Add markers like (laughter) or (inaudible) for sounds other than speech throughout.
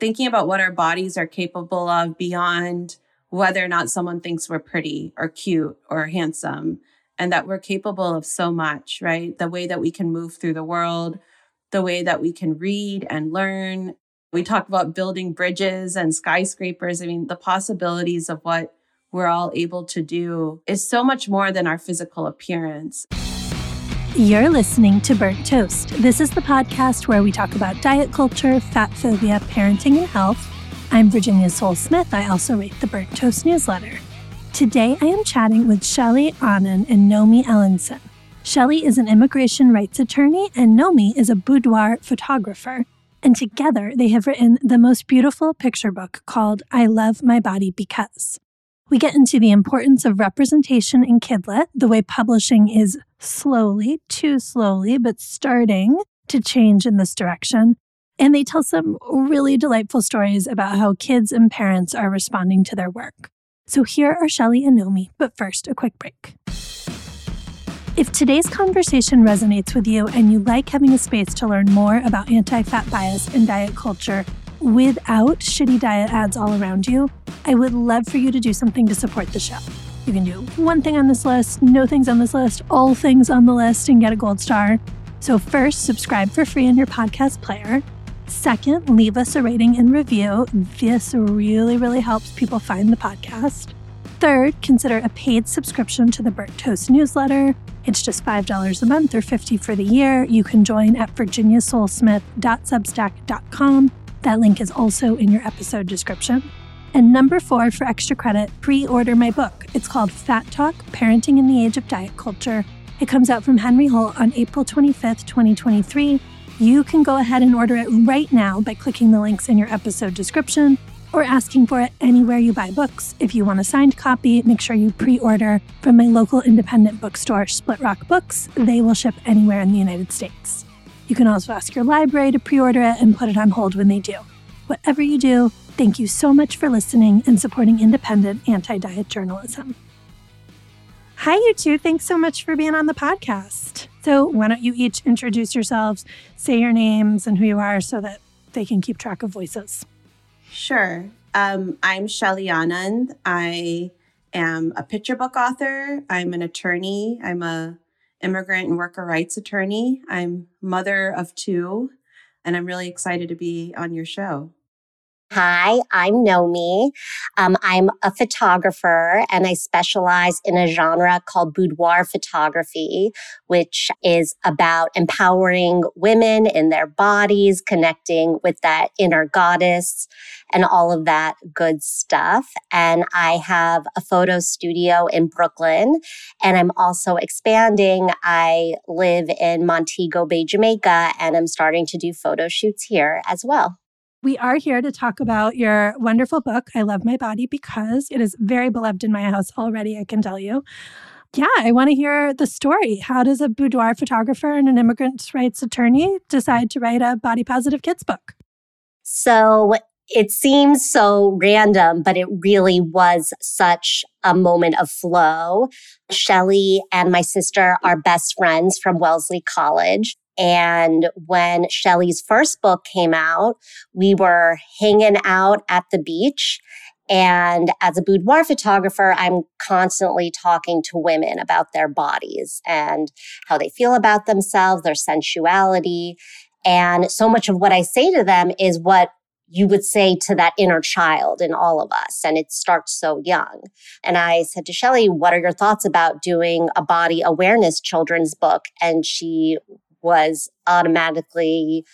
thinking about what our bodies are capable of beyond whether or not someone thinks we're pretty or cute or handsome, and that we're capable of so much, right? The way that we can move through the world, the way that we can read and learn. We talk about building bridges and skyscrapers. I mean, the possibilities of what we're all able to do is so much more than our physical appearance. You're listening to Burnt Toast. This is the podcast where we talk about diet culture, fat phobia, parenting, and health. I'm Virginia Sole-Smith. I also write the Burnt Toast newsletter. Today I am chatting with Shelly Anand and Nomi Ellenson. Shelly is an immigration rights attorney and Nomi is a boudoir photographer. And together they have written the most beautiful picture book called I Love My Body Because. We get into the importance of representation in Kidlit, the way publishing is slowly, too slowly, but starting to change in this direction. And they tell some really delightful stories about how kids and parents are responding to their work. So here are Shelly and Nomi, but first, a quick break. If today's conversation resonates with you and you like having a space to learn more about anti fat bias and diet culture, without shitty diet ads all around you, I would love for you to do something to support the show. You can do one thing on this list, no things on this list, all things on the list, and get a gold star. So, first, subscribe for free in your podcast player. Second, leave us a rating and review. This really, really helps people find the podcast. Third, consider a paid subscription to the Burnt Toast newsletter. It's just $5 a month or 50 for the year. You can join at virginiasolesmith.substack.com. that link is also in your episode description. And number four, for extra credit, pre order my book. It's called Fat Talk Parenting in the Age of Diet Culture. It comes out from Henry Holt on April 25th, 2023. You can go ahead and order it right now by clicking the links in your episode description or asking for it anywhere you buy books. If you want a signed copy, make sure you pre order from my local independent bookstore, Split Rock Books. They will ship anywhere in the United States. You can also ask your library to pre order it and put it on hold when they do. Whatever you do, thank you so much for listening and supporting independent anti diet journalism. Hi, you two. Thanks so much for being on the podcast. So, why don't you each introduce yourselves, say your names and who you are so that they can keep track of voices? Sure. Um, I'm Shelly Anand. I am a picture book author. I'm an attorney. I'm a immigrant and worker rights attorney. I'm mother of two, and I'm really excited to be on your show. Hi, I'm Nomi. Um, I'm a photographer and I specialize in a genre called boudoir photography, which is about empowering women in their bodies, connecting with that inner goddess and all of that good stuff. And I have a photo studio in Brooklyn and I'm also expanding. I live in Montego Bay, Jamaica, and I'm starting to do photo shoots here as well. We are here to talk about your wonderful book, I Love My Body, because it is very beloved in my house already, I can tell you. Yeah, I want to hear the story. How does a boudoir photographer and an immigrant rights attorney decide to write a body positive kids book? So it seems so random, but it really was such a moment of flow. Shelly and my sister are best friends from Wellesley College. And when Shelly's first book came out, we were hanging out at the beach. And as a boudoir photographer, I'm constantly talking to women about their bodies and how they feel about themselves, their sensuality. And so much of what I say to them is what you would say to that inner child in all of us. And it starts so young. And I said to Shelly, what are your thoughts about doing a body awareness children's book? And she was automatically,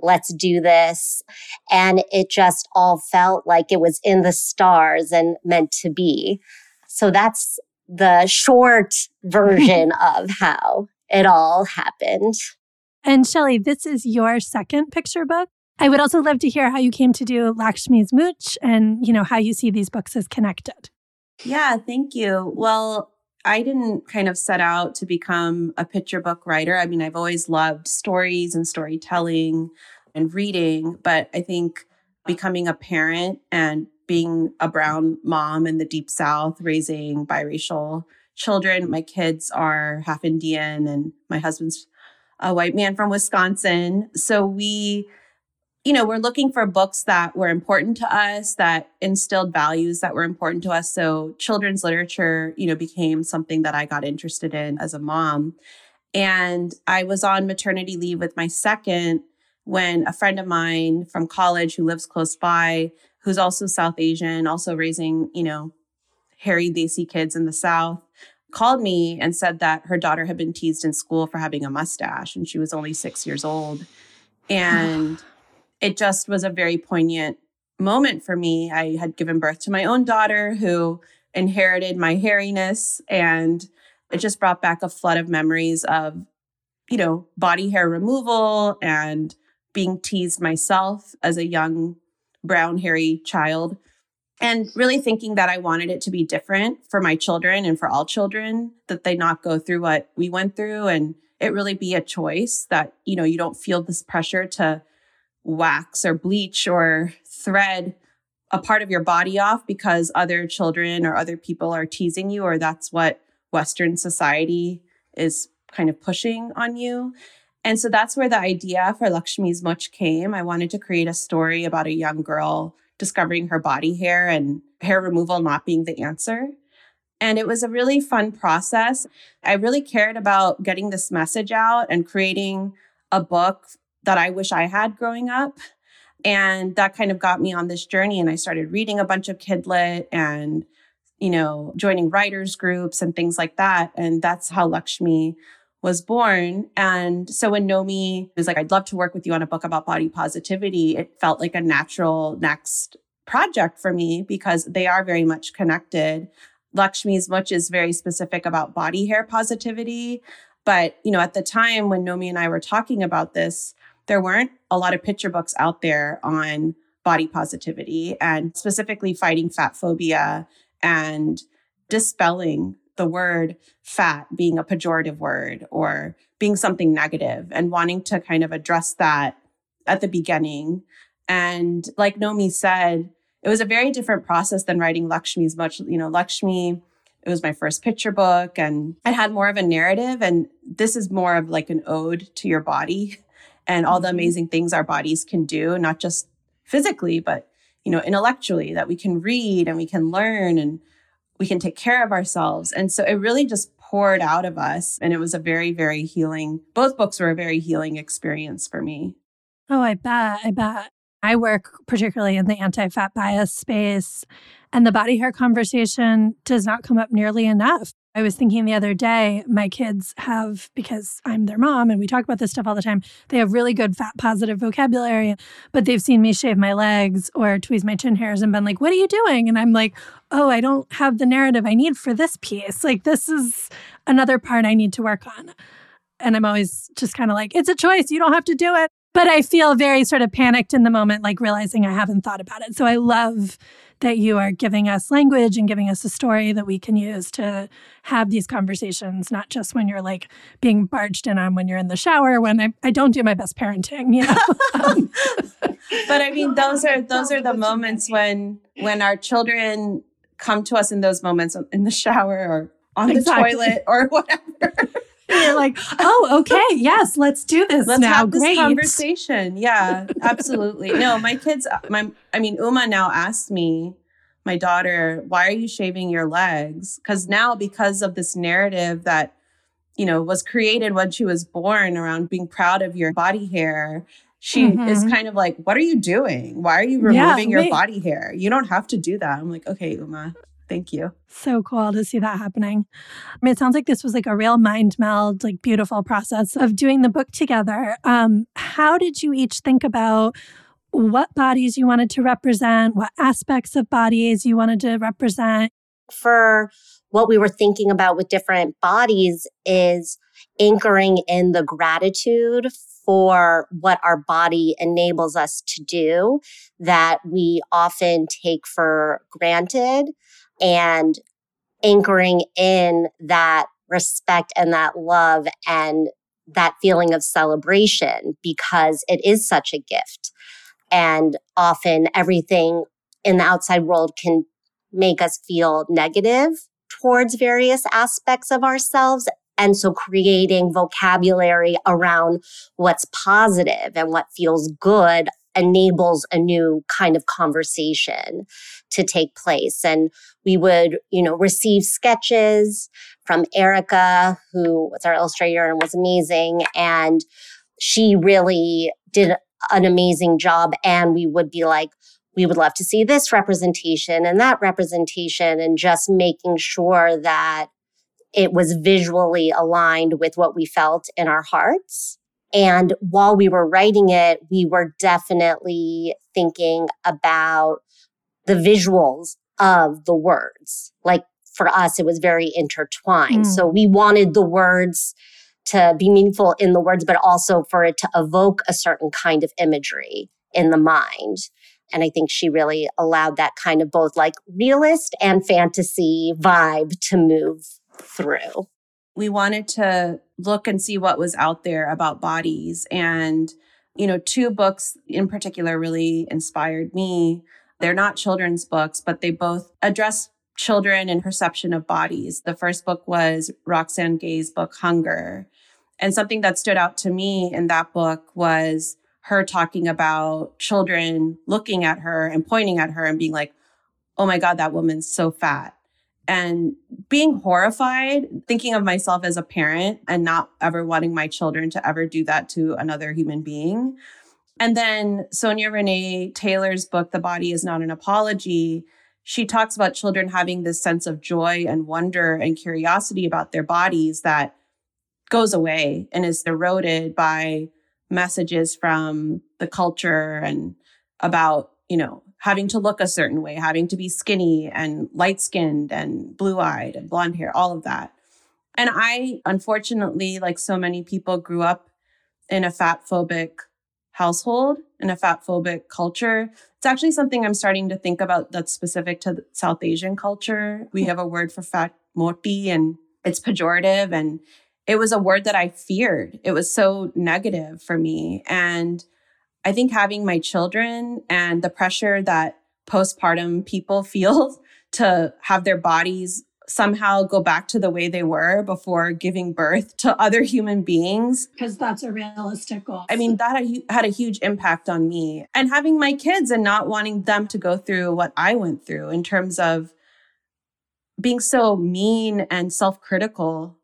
let's do this. And it just all felt like it was in the stars and meant to be. So that's the short (laughs) version of how it all happened. And Shelly, this is your second picture book. I would also love to hear how you came to do Laxmi's Mooch and, you know, how you see these books as connected. Yeah, thank you. Well, I didn't kind of set out to become a picture book writer. I mean, I've always loved stories and storytelling and reading, but I think becoming a parent and being a brown mom in the deep south raising biracial children, my kids are half Indian and my husband's a white man from Wisconsin. So we you know, we're looking for books that were important to us, that instilled values that were important to us. So children's literature, you know, became something that I got interested in as a mom. And I was on maternity leave with my second when a friend of mine from college who lives close by, who's also South Asian, also raising, you know, hairy Desi kids in the South, called me and said that her daughter had been teased in school for having a mustache and she was only six years old. (sighs) And it just was a very poignant moment for me. I had given birth to my own daughter who inherited my hairiness and it just brought back a flood of memories of, you know, body hair removal and being teased myself as a young brown hairy child and really thinking that I wanted it to be different for my children and for all children that they not go through what we went through and it really be a choice that you know you don't feel this pressure to wax or bleach or thread a part of your body off because other children or other people are teasing you or that's what western society is kind of pushing on you and so that's where the idea for Laxmi's Mooch came. I wanted to create a story about a young girl discovering her body hair and hair removal not being the answer. And it was a really fun process. I really cared about getting this message out and creating a book that I wish I had growing up. And that kind of got me on this journey. And I started reading a bunch of Kidlit and, you know, joining writers groups and things like that. And that's how Laxmi was born. And so when Nomi was like, I'd love to work with you on a book about body positivity, it felt like a natural next project for me because they are very much connected. Laxmi's Mooch is very specific about body hair positivity. But, you know, at the time when Nomi and I were talking about this, there weren't a lot of picture books out there on body positivity and specifically fighting fat phobia and dispelling the word fat being a pejorative word or being something negative and wanting to kind of address that at the beginning. And like Nomi said, it was a very different process than writing Laxmi's Mooch, you know, Laxmi, it was my first picture book and it had more of a narrative. And this is more of like an ode to your body (laughs) and all the mm-hmm. amazing things our bodies can do, not just physically, but you know, intellectually that we can read and we can learn and we can take care of ourselves. And so it really just poured out of us. And it was a very, very healing, both books were a very healing experience for me. Oh, I bet. I bet. I work particularly in the anti fat bias space, and the body hair conversation does not come up nearly enough. I was thinking the other day, my kids have, because I'm their mom and we talk about this stuff all the time, they have really good fat positive vocabulary, but they've seen me shave my legs or tweeze my chin hairs and been like, What are you doing? And I'm like, Oh, I don't have the narrative I need for this piece. Like, this is another part I need to work on. And I'm always just kind of like, It's a choice. You don't have to do it. But I feel very sort of panicked in the moment, like realizing I haven't thought about it. So I love that you are giving us language and giving us a story that we can use to have these conversations, not just when you're like being barged in on when you're in the shower, when I, I don't do my best parenting, you know. (laughs) um, but I mean, those are those are the moments when when our children come to us in those moments in the shower or on exactly. the toilet or whatever. (laughs) you're like, oh, okay, yes, let's do this. Let's now. have this Great. conversation. Yeah, absolutely. no, my kids, my, I mean, Uma now asked me, my daughter, why are you shaving your legs? Because now, because of this narrative that, you know, was created when she was born around being proud of your body hair, she mm-hmm. is kind of like, what are you doing? Why are you removing yeah, your body hair? You don't have to do that. I'm like, okay, Uma, Thank you. So cool to see that happening. I mean, it sounds like this was like a real mind meld, like beautiful process of doing the book together. Um, how did you each think about what bodies you wanted to represent, what aspects of bodies you wanted to represent? For what we were thinking about with different bodies is anchoring in the gratitude for what our body enables us to do that we often take for granted and anchoring in that respect and that love and that feeling of celebration because it is such a gift. And often everything in the outside world can make us feel negative towards various aspects of ourselves. And so creating vocabulary around what's positive and what feels good enables a new kind of conversation to take place. And we would, you know, receive sketches from Erica, who was our illustrator and was amazing. And she really did an amazing job. And we would be like, we would love to see this representation and that representation, and just making sure that it was visually aligned with what we felt in our hearts. And while we were writing it, we were definitely thinking about the visuals of the words. Like for us, it was very intertwined. Mm. So we wanted the words to be meaningful in the words, but also for it to evoke a certain kind of imagery in the mind. And I think she really allowed that kind of both like realist and fantasy vibe to move through. We wanted to look and see what was out there about bodies. And, you know, two books in particular really inspired me. They're not children's books, but they both address children and perception of bodies. The first book was Roxane Gay's book, Hunger. And something that stood out to me in that book was her talking about children looking at her and pointing at her and being like, oh my God, that woman's so fat. And being horrified, thinking of myself as a parent and not ever wanting my children to ever do that to another human being. And then Sonya Renee Taylor's book, The Body is Not an Apology, she talks about children having this sense of joy and wonder and curiosity about their bodies that goes away and is eroded by messages from the culture and about, you know, having to look a certain way, having to be skinny and light skinned and blue eyed and blonde hair, all of that. And I, unfortunately, like so many people, grew up in a fat phobic household, in a fat phobic culture. It's actually something I'm starting to think about that's specific to South Asian culture. We have a word for fat moti and it's pejorative and it was a word that I feared. It was so negative for me. And I think having my children and the pressure that postpartum people (laughs) feel to have their bodies somehow go back to the way they were before giving birth to other human beings. Because that's a realistic goal. I mean, that had a huge impact on me. And having my kids and not wanting them to go through what I went through in terms of being so mean and self critical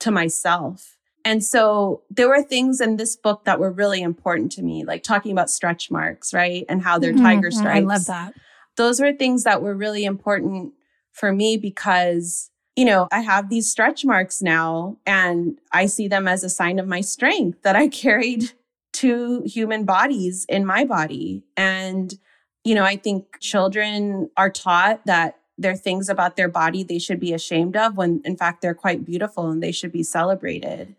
to myself. And so there were things in this book that were really important to me, like talking about stretch marks, right? And how they're mm-hmm. tiger stripes. I love that. Those were things that were really important for me because, you know, I have these stretch marks now and I see them as a sign of my strength that I (laughs) carried two human bodies in my body. And, you know, I think children are taught that there are things about their body they should be ashamed of when in fact they're quite beautiful and they should be celebrated.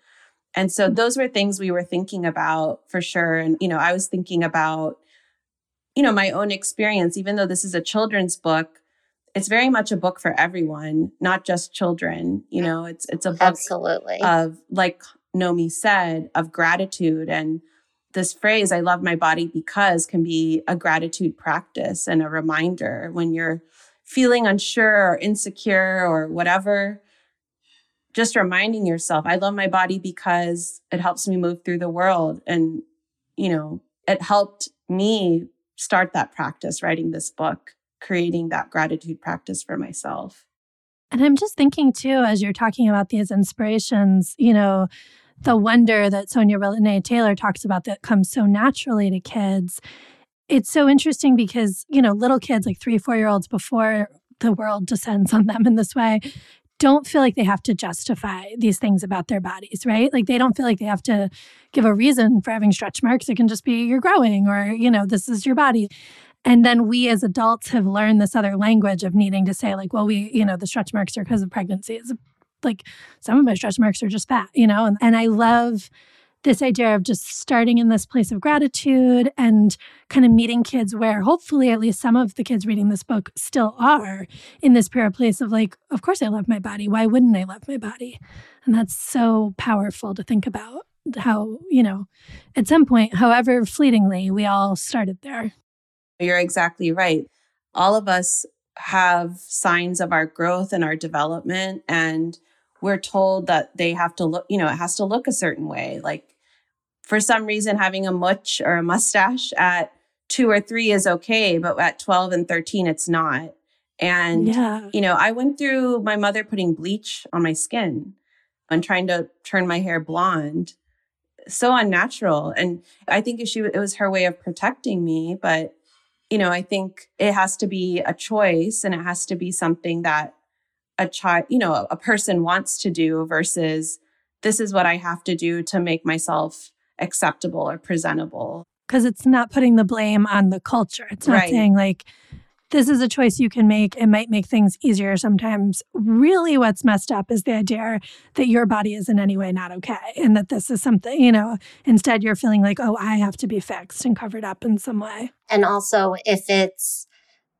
And so hmm. those were things we were thinking about for sure. And, you know, I was thinking about, you know, my own experience, even though this is a children's book, it's very much a book for everyone, not just children. You know, it's it's a book Absolutely. of like Nomi said, of gratitude and this phrase, I love my body because can be a gratitude practice and a reminder when you're feeling unsure or insecure or whatever, just reminding yourself, I love my body because it helps me move through the world. And, you know, it helped me start that practice, writing this book, creating that gratitude practice for myself. And I'm just thinking too, as you're talking about these inspirations, you know, the wonder that Sonya Renee Taylor talks about that comes so naturally to kids it's so interesting because, you know, little kids, like three, four year olds, before the world descends on them in this way, don't feel like they have to justify these things about their bodies, right? Like they don't feel like they have to give a reason for having stretch marks. It can just be you're growing or, you know, this is your body. And then we as adults have learned this other language of needing to say, like, well, we, you know, the stretch marks are because of pregnancy. It's like some of my stretch marks are just fat, you know? And, and I love this idea of just starting in this place of gratitude and kind of meeting kids where hopefully at least some of the kids reading this book still are in this pure place of like, of course I love my body. Why wouldn't I love my body? And that's so powerful to think about how, you know, at some point, however fleetingly, we all started there. You're exactly right. All of us have signs of our growth and our development and we're told that they have to look, you know, it has to look a certain way. Like for some reason having a mooch or a mustache at two or three is okay, but at 12 and 13, it's not. And, yeah. you know, I went through my mother putting bleach on my skin and trying to turn my hair blonde. So unnatural. And I think she, it was her way of protecting me. But, you know, I think it has to be a choice and it has to be something that a child, you know, a person wants to do versus this is what I have to do to make myself acceptable or presentable. Because it's not putting the blame on the culture. It's not right. saying like, this is a choice you can make. It might make things easier sometimes. Really, what's messed up is the idea that your body is in any way not okay and that this is something, you know, instead you're feeling like, oh, I have to be fixed and covered up in some way. And also, if it's,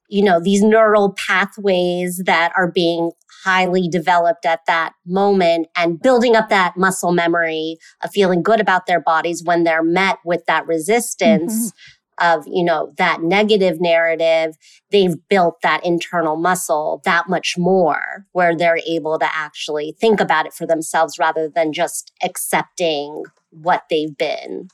you know, these neural pathways that are being highly developed at that moment and building up that muscle memory of feeling good about their bodies when they're met with that resistance. Mm-hmm of, you know, that negative narrative, they've built that internal muscle that much more where they're able to actually think about it for themselves rather than just accepting what they've been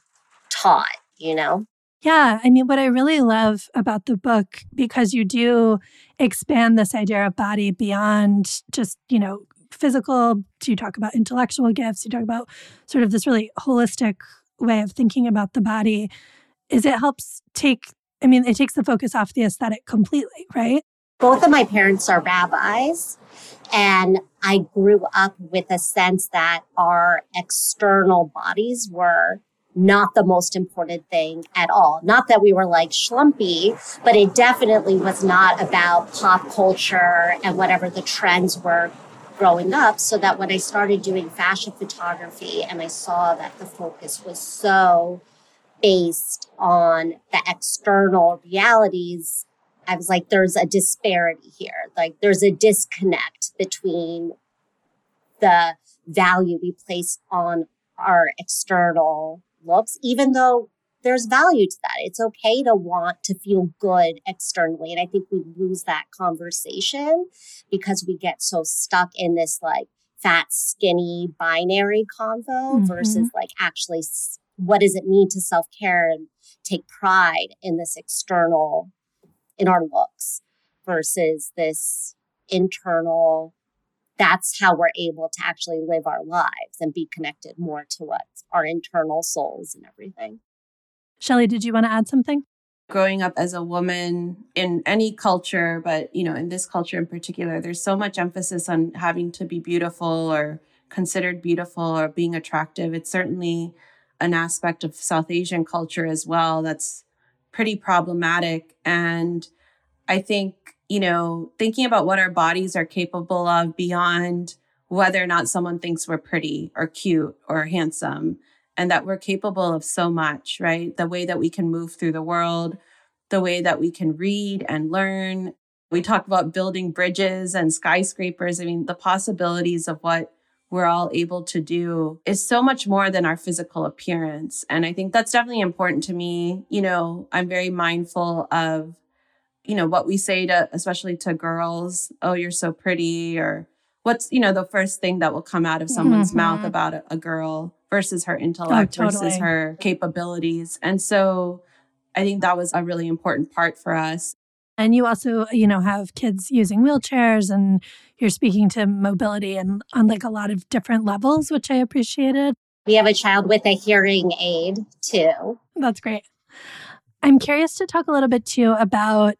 taught, you know? Yeah. I mean, what I really love about the book, because you do expand this idea of body beyond just, you know, physical, you talk about intellectual gifts, you talk about sort of this really holistic way of thinking about the body is it helps take I mean, it takes the focus off the aesthetic completely, right? Both of my parents are rabbis, and I grew up with a sense that our external bodies were not the most important thing at all. Not that we were like schlumpy, but it definitely was not about pop culture and whatever the trends were growing up. So that when I started doing fashion photography and I saw that the focus was so based on the external realities, I was like, there's a disparity here. Like, there's a disconnect between the value we place on our external looks, even though there's value to that. It's okay to want to feel good externally. And I think we lose that conversation because we get so stuck in this like fat, skinny binary convo mm-hmm. versus like actually what does it mean to self care and take pride in this external, in our looks versus this internal. That's how we're able to actually live our lives and be connected more to what our internal souls and everything. Shelly, did you want to add something? growing up as a woman in any culture but you know in this culture in particular there's so much emphasis on having to be beautiful or considered beautiful or being attractive it's certainly an aspect of South Asian culture as well that's pretty problematic. And I think, you know, thinking about what our bodies are capable of beyond whether or not someone thinks we're pretty or cute or handsome, and that we're capable of so much, right? The way that we can move through the world, the way that we can read and learn. We talk about building bridges and skyscrapers. I mean, the possibilities of what we're all able to do is so much more than our physical appearance. And I think that's definitely important to me. You know, I'm very mindful of, you know, what we say to, especially to girls, oh, you're so pretty, or what's, you know, the first thing that will come out of someone's mm-hmm. mouth about a, a, girl versus her intellect oh, totally. versus her capabilities. And so I think that was a really important part for us. And you also, you know, have kids using wheelchairs and you're speaking to mobility and on like a lot of different levels, which I appreciated. We have a child with a hearing aid too. That's great. I'm curious to talk a little bit too about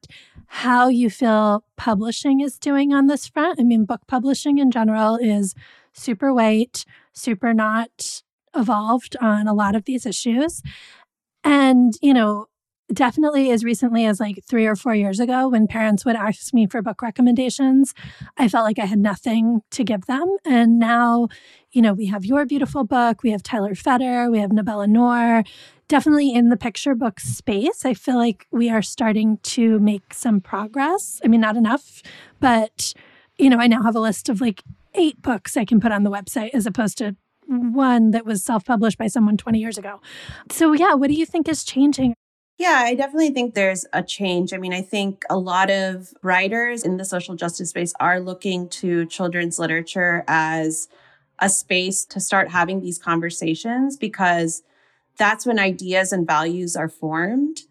how you feel publishing is doing on this front. I mean, book publishing in general is super white, super not evolved on a lot of these issues. And, you know, definitely as recently as like three or four years ago when parents would ask me for book recommendations i felt like i had nothing to give them and now you know we have your beautiful book we have tyler feder we have nabela noor definitely in the picture book space i feel like we are starting to make some progress i mean not enough but you know i now have a list of like eight books i can put on the website as opposed to one that was self-published by someone 20 years ago. So yeah, what do you think is changing? Yeah, I definitely think there's a change. I mean, I think a lot of writers in the social justice space are looking to children's literature as a space to start having these conversations because that's when ideas and values are formed.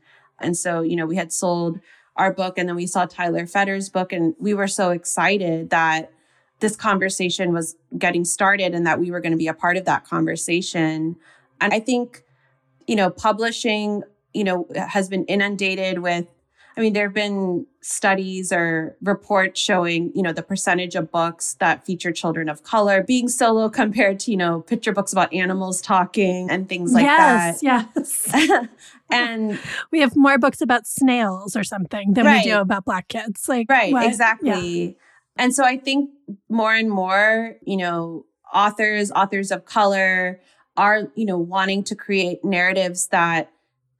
And so, you know, we had sold our book and then we saw Tyler Feder's book and we were so excited that this conversation was getting started and that we were going to be a part of that conversation. And I think, you know, publishing, you know, has been inundated with I mean, there have been studies or reports showing, you know, the percentage of books that feature children of color being solo compared to, you know, picture books about animals talking and things like yes, that. Yes, yes. (laughs) and we have more books about snails or something than Right. we do about black kids. Like, right, what? Yeah. exactly. And so I think more and more, you know, authors, authors of color are, you know, wanting to create narratives that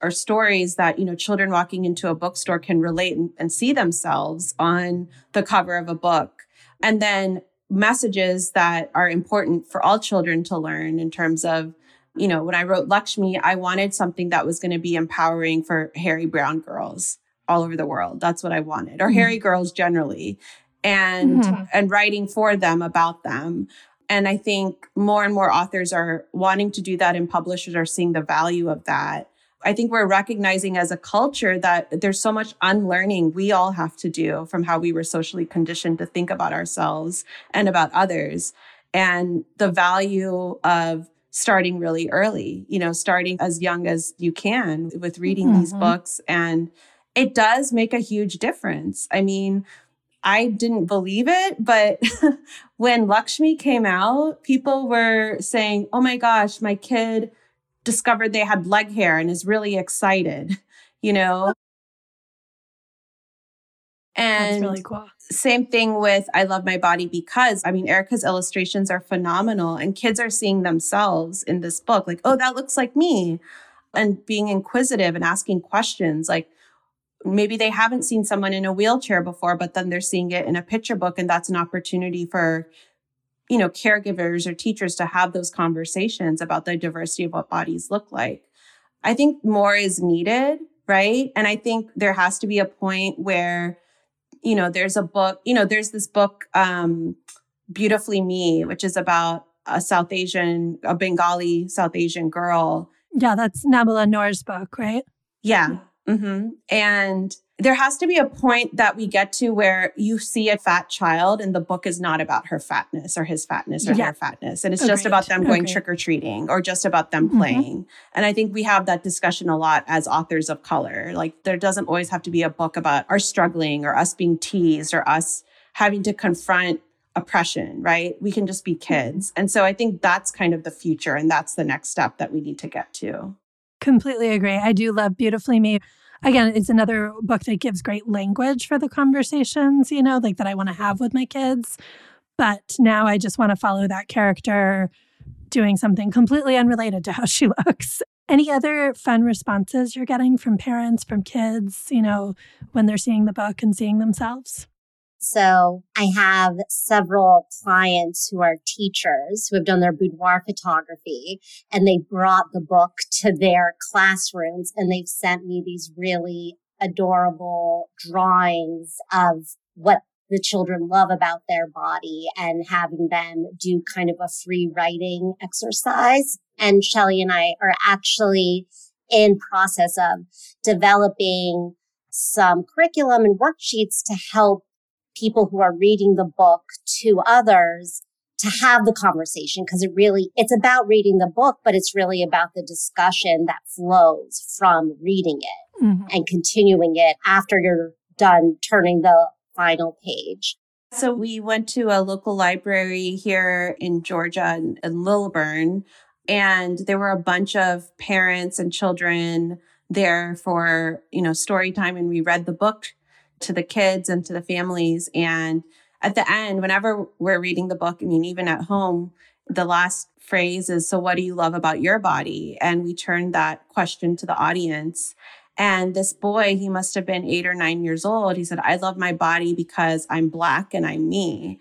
are stories that, you know, children walking into a bookstore can relate and, and see themselves on the cover of a book. And then messages that are important for all children to learn in terms of, you know, when I wrote Laxmi, I wanted something that was going to be empowering for hairy brown girls all over the world. That's what I wanted, or Mhm. hairy girls generally, and Mhm. and writing for them about them. And I think more and more authors are wanting to do that, and publishers are seeing the value of that. I think we're recognizing as a culture that there's so much unlearning we all have to do from how we were socially conditioned to think about ourselves and about others. And the value of starting really early, you know, starting as young as you can with reading these Mhm. books. And it does make a huge difference. I mean, I didn't believe it, but (laughs) when Laxmi came out, people were saying, oh my gosh, my kid discovered they had leg hair and is really excited, you know? And really cool. same thing with I Love My Body because I mean, Erica's illustrations are phenomenal and kids are seeing themselves in this book. Like, oh, that looks like me. And being inquisitive and asking questions. Like, maybe they haven't seen someone in a wheelchair before, but then they're seeing it in a picture book. And that's an opportunity for, you know, caregivers or teachers to have those conversations about the diversity of what bodies look like. I think more is needed, right? And I think there has to be a point where, you know, there's a book, you know, there's this book, um, Beautifully Me, which is about a South Asian, a Bengali South Asian girl. Yeah, that's Nabela Noor's book, right? Yeah. hmm And there has to be a point that we get to where you see a fat child and the book is not about her fatness or his fatness or Yeah. their fatness. And it's just about them going Agreed. trick or treating or just about them Mhm. playing. And I think we have that discussion a lot as authors of color. Like there doesn't always have to be a book about our struggling or us being teased or us having to confront oppression, right? We can just be kids. And so I think that's kind of the future and that's the next step that we need to get to. Completely agree. I do love Beautifully Me. Again, it's another book that gives great language for the conversations, you know, like that I want to have with my kids. But now I just want to follow that character doing something completely unrelated to how she (laughs) looks. Any other fun responses you're getting from parents, from kids, you know, when they're seeing the book and seeing themselves? So I have several clients who are teachers who have done their boudoir photography and they brought the book to their classrooms and they've sent me these really adorable drawings of what the children love about their body and having them do kind of a free writing exercise. And Shelly and I are actually in process of developing some curriculum and worksheets to help people who are reading the book to others to have the conversation because it really it's about reading the book but it's really about the discussion that flows from reading it Mhm. and continuing it after you're done turning the final page So we went to a local library here in Georgia in, in Lilburn, and there were a bunch of parents and children there for you know story time, and we read the book to the kids and to the families. And at the end, whenever we're reading the book, I mean, even at home, the last phrase is, "So what do you love about your body?" And we turn that question to the audience. And this boy, he must have been eight or nine years old. He said, I love my body because I'm Black and I'm me.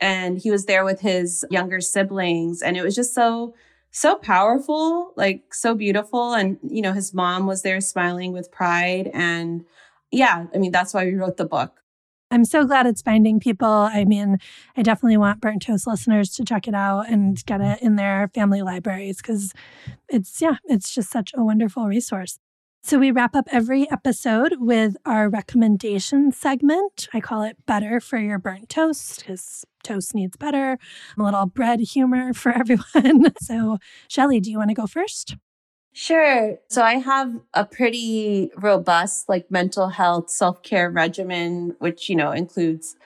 And he was there with his younger siblings. And it was just so, so powerful, like so beautiful. And, you know, his mom was there smiling with pride. And yeah, I mean, that's why we wrote the book. I'm so glad it's finding people. I mean, I definitely want Burnt Toast listeners to check it out and get it in their family libraries because it's, yeah, it's just such a wonderful resource. So we wrap up every episode with our recommendation segment. I call it Better for Your Burnt Toast because toast needs better. A little bread humor for (laughs) everyone. so, Shelly, do you want to go first? Sure. So I have a pretty robust like mental health self-care regimen which, you know, includes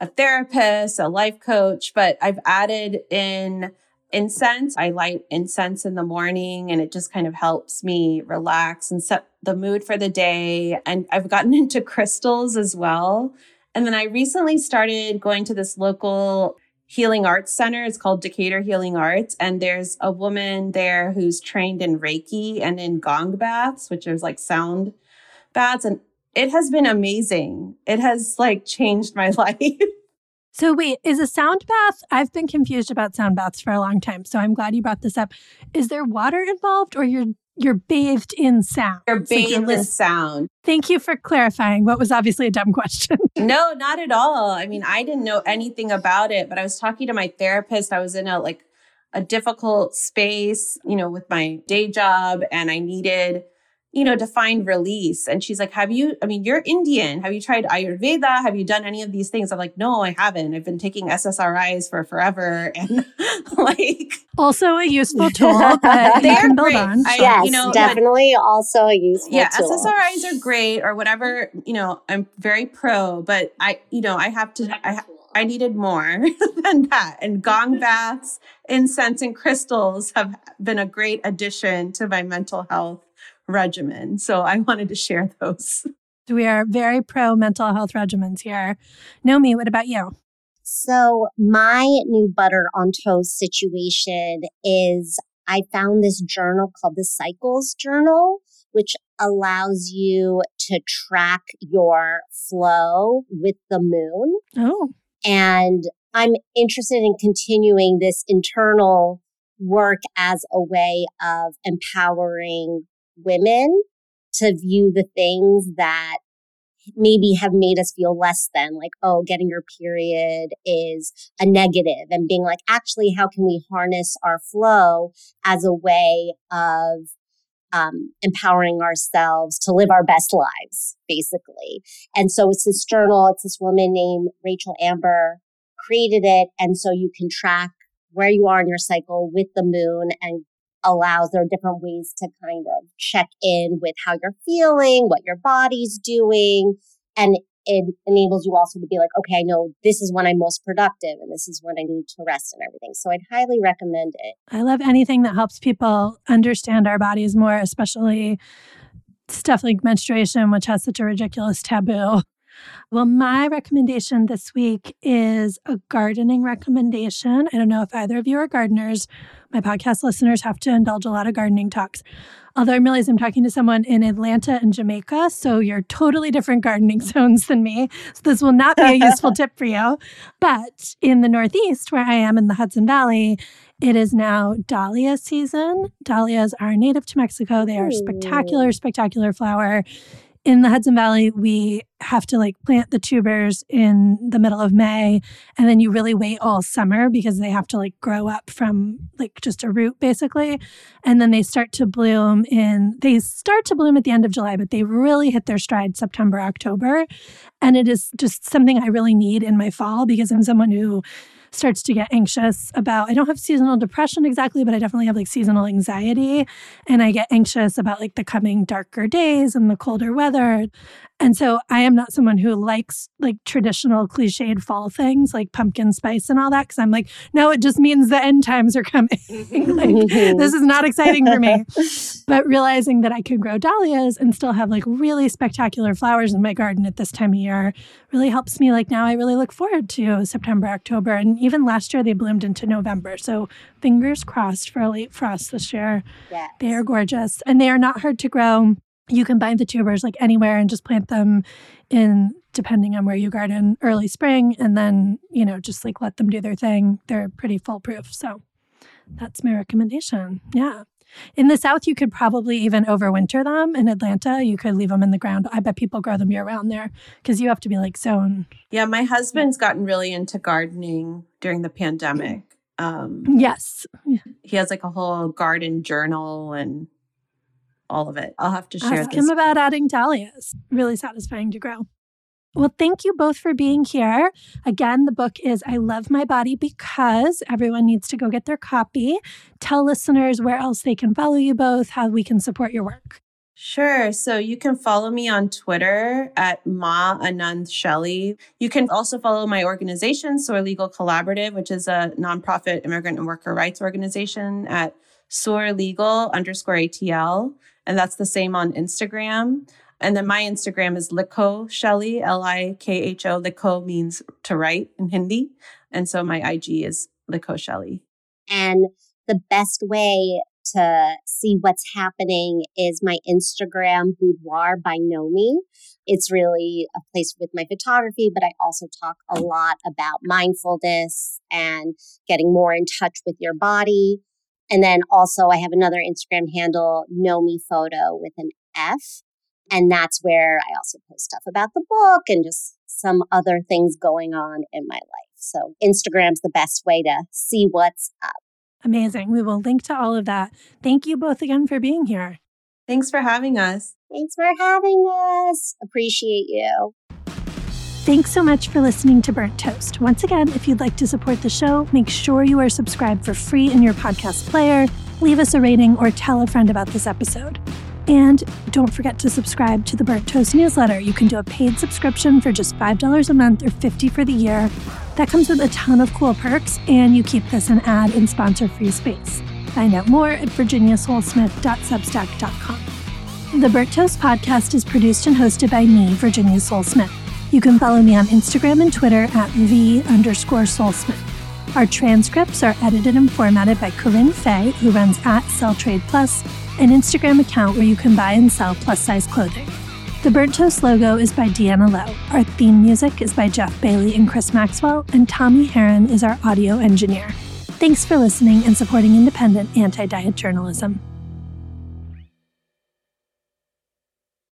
a therapist, a life coach, but I've added in incense. I light incense in the morning and it just kind of helps me relax and set the mood for the day. And I've gotten (laughs) into crystals as well. And then I recently started going to this local healing arts center. It's called Decatur Healing Arts. And there's a woman there who's trained in Reiki and in gong baths, which is like sound baths. And it has been amazing. It has like changed my (laughs) life. So wait, is a sound bath? I've been confused about sound baths for a long time. So I'm glad you brought this up. Is there water involved or you're you're bathed in sound? You're bathed so in sound. Thank you for clarifying what was obviously a dumb question. (laughs) no, not at all. I mean, I didn't know anything about it, but I was talking to my therapist. I was in a like a difficult space, you know, with my day job and I needed you know, to find release. And she's like, Have you, I mean, you're Indian. Have you tried Ayurveda? Have you done any of these things? I'm like, No, I haven't. I've been taking SSRIs for forever. (laughs) And like, also a useful tool that (laughs) you can build great. on. I, yes, you know, definitely but, also a useful yeah, tool. SSRIs are great or whatever, you know, I'm very pro, but I, you know, I have to, I, I needed more (laughs) than that. And gong baths, incense, and crystals have been a great addition to my mental health regimen. So I (laughs) wanted to share those. We are very pro mental health regimens here. Nomi, what about you? So my new butter on toast situation is I found this journal called the Cycles Journal, which allows you to track your flow with the moon. Oh. And I'm interested in continuing this internal work as a way of empowering women to view the things that maybe have made us feel less than like, oh, getting your period is a negative and being like, actually, how can we harness our flow as a way of um, empowering ourselves to live our best lives, basically. And so it's this journal. It's this woman named Rachel Amber created it. And so you can track where you are in your cycle with the moon and allows there are different ways to kind of check in with how you're feeling, what your body's doing, and it enables you also to be like, okay, I know this is when I'm most productive and this is when I need to rest and everything. So I'd highly recommend it. I love anything that helps people understand our bodies more, especially stuff like menstruation, which has such a ridiculous taboo. Well, my recommendation this week is a gardening recommendation. I don't know if either of you are gardeners. My podcast listeners have to indulge a lot of gardening talks. Although I realize I'm talking to someone in Atlanta and Jamaica, so you're totally different gardening (laughs) zones than me. So this will not be a useful (laughs) tip for you. But in the Northeast, where I am in the Hudson Valley, it is now dahlia season. Dahlias are native to Mexico. They are spectacular, spectacular flower in the Hudson Valley, we have to like plant the tubers in the middle of May. And then you really wait all summer because they have to like grow up from like just a root basically. And then they start to bloom in, they start to bloom at the end of July, but they really hit their stride September, October. And it is just something I really need in my fall because I'm someone who starts to get anxious about, I don't have seasonal depression exactly, but I definitely have like seasonal anxiety. And I get anxious about like the coming darker days and the colder weather. And so I am not someone who likes like traditional cliched fall things like pumpkin spice and all that because I'm like, no, it just means the end times are coming. (laughs) like, this is not exciting for me. (laughs) But realizing that I can grow dahlias and still have like really spectacular flowers in my garden at this time of year really helps me. Like now I really look forward to September, October. And even last year they bloomed into November. So fingers crossed for a late frost this year. Yes. They are gorgeous and they are not hard to grow you can buy the tubers like anywhere and just plant them in depending on where you garden early spring and then you know just like let them do their thing. They're pretty foolproof so that's my recommendation. Yeah. In the south you could probably even overwinter them. In atlanta you could leave them in the ground. I bet people grow them year round there because you have to be like sown yeah my husband's gotten really into gardening during the pandemic. Um yes. he has like a whole garden journal and all of it. I'll have to share Ask this. him about adding dahlias. Really satisfying to grow. Well, thank you both for being here. Again, the book is I Love My Body Because. Everyone needs to go get their copy. Tell listeners where else they can follow you both, how we can support your work. Sure. So you can follow me on Twitter at Ma Anand Shelley. You can also follow my organization, Sur Legal Collaborative, which is a nonprofit immigrant and worker rights organization at Sur Legal underscore ATL. And that's the same on Instagram. And then my Instagram is Likho Shelley, L I K H O. Likho means to write in Hindi. And so my IG is Likho Shelley. And the best way to see what's happening is my Instagram boudoir by Nomi. It's really a place with my photography, but I also talk a lot about mindfulness and getting more in touch with your body. And then also I have another Instagram handle, Nomi Foto with an F. And that's where I also post stuff about the book and just some other things going on in my life. So Instagram's the best way to see what's up. Amazing. We will link to all of that. Thank you both again for being here. Thanks for having us. Thanks for having us. Appreciate you. Thanks so much for listening to Burnt Toast. Once again, if you'd like to support the show, make sure you are subscribed for free in your podcast player, leave us a rating, or tell a friend about this episode. And don't forget to subscribe to the Burnt Toast newsletter. You can do a paid subscription for just $5 a month or 50 for the year. That comes with a ton of cool perks, and you keep this an ad and sponsor free space. Find out more at virginiasolesmith.substack.com. The Burnt Toast podcast is produced and hosted by me, Virginia Sole-Smith. You can follow me on Instagram and Twitter at V underscore Solesmith. Our transcripts are edited and formatted by Corinne Fay, who runs at Sell Trade Plus, an Instagram account where you can buy and sell plus size clothing. The Burnt Toast logo is by Deanna Lowe. Our theme music is by Jeff Bailey and Chris Maxwell, and Tommy Heron is our audio engineer. Thanks for listening and supporting independent anti diet journalism.